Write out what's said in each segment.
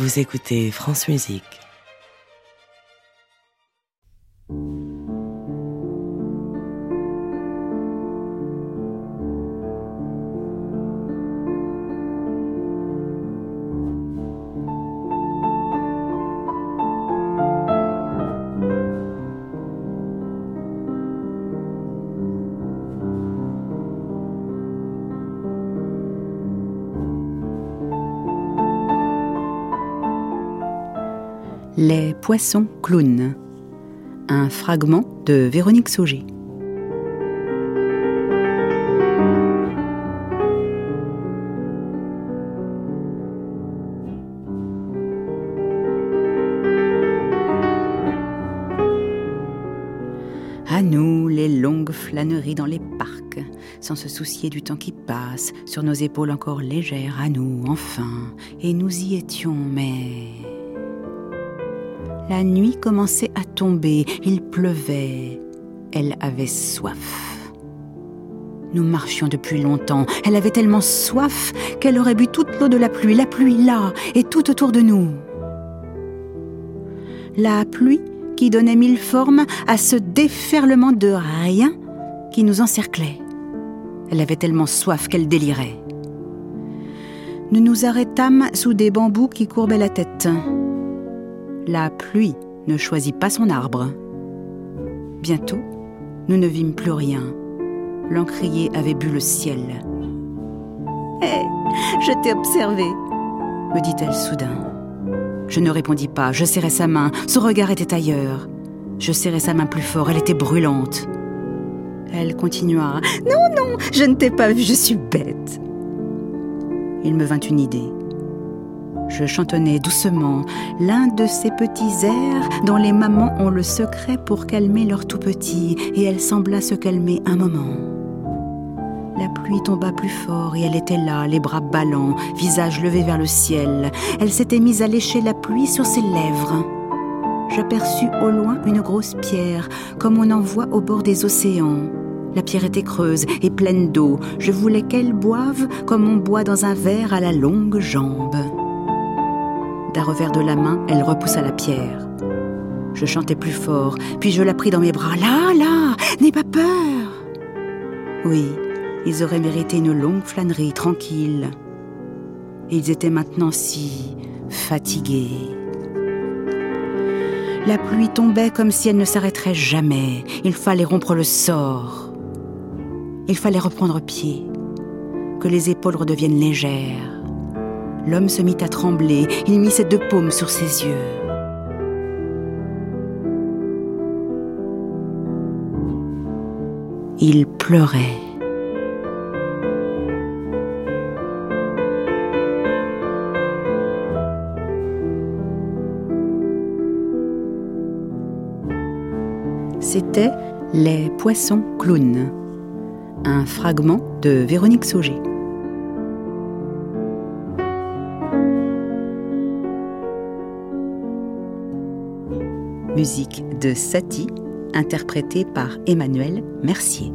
Vous écoutez France Musique. Les poissons clowns. Un fragment de Véronique Sauger. À nous les longues flâneries dans les parcs, sans se soucier du temps qui passe, sur nos épaules encore légères, à nous, enfin, et nous y étions, mais... La nuit commençait à tomber, il pleuvait. Elle avait soif. Nous marchions depuis longtemps. Elle avait tellement soif qu'elle aurait bu toute l'eau de la pluie, la pluie là, et tout autour de nous. La pluie qui donnait mille formes à ce déferlement de rien qui nous encerclait. Elle avait tellement soif qu'elle délirait. Nous nous arrêtâmes sous des bambous qui courbaient la tête. La pluie ne choisit pas son arbre. Bientôt, nous ne vîmes plus rien. L'encrier avait bu le ciel. Hé, je t'ai observé, me dit-elle soudain. Je ne répondis pas, je serrai sa main, son regard était ailleurs. Je serrai sa main plus fort, elle était brûlante. Elle continua. Non, non, je ne t'ai pas vu, je suis bête. Il me vint une idée. Je chantonnais doucement l'un de ces petits airs dont les mamans ont le secret pour calmer leurs tout petits, et elle sembla se calmer un moment. La pluie tomba plus fort et elle était là, les bras ballants, visage levé vers le ciel. Elle s'était mise à lécher la pluie sur ses lèvres. J'aperçus au loin une grosse pierre, comme on en voit au bord des océans. La pierre était creuse et pleine d'eau. Je voulais qu'elle boive comme on boit dans un verre à la longue jambe. D'un revers de la main, elle repoussa la pierre. Je chantai plus fort, puis je la pris dans mes bras. Là, là, n'aie pas peur. Oui, ils auraient mérité une longue flânerie tranquille. Ils étaient maintenant si fatigués. La pluie tombait comme si elle ne s'arrêterait jamais. Il fallait rompre le sort. Il fallait reprendre pied, que les épaules redeviennent légères. L'homme se mit à trembler, il mit ses deux paumes sur ses yeux. Il pleurait. C'était Les poissons clowns, un fragment de Véronique Sauger. Musique de Satie, interprétée par Emmanuel Mercier.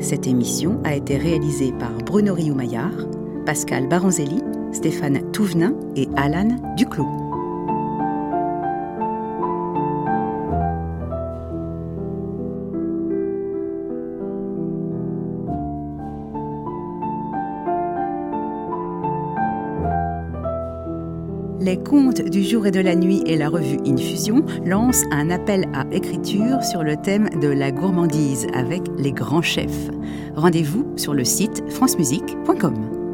Cette émission a été réalisée par Bruno Rioux-Maillard, Pascal Baronzelli, Stéphane Touvenin et Alan Duclos. Les contes du jour et de la nuit et la revue Infusion lancent un appel à écriture sur le thème de la gourmandise avec les grands chefs. Rendez-vous sur le site francemusique.com.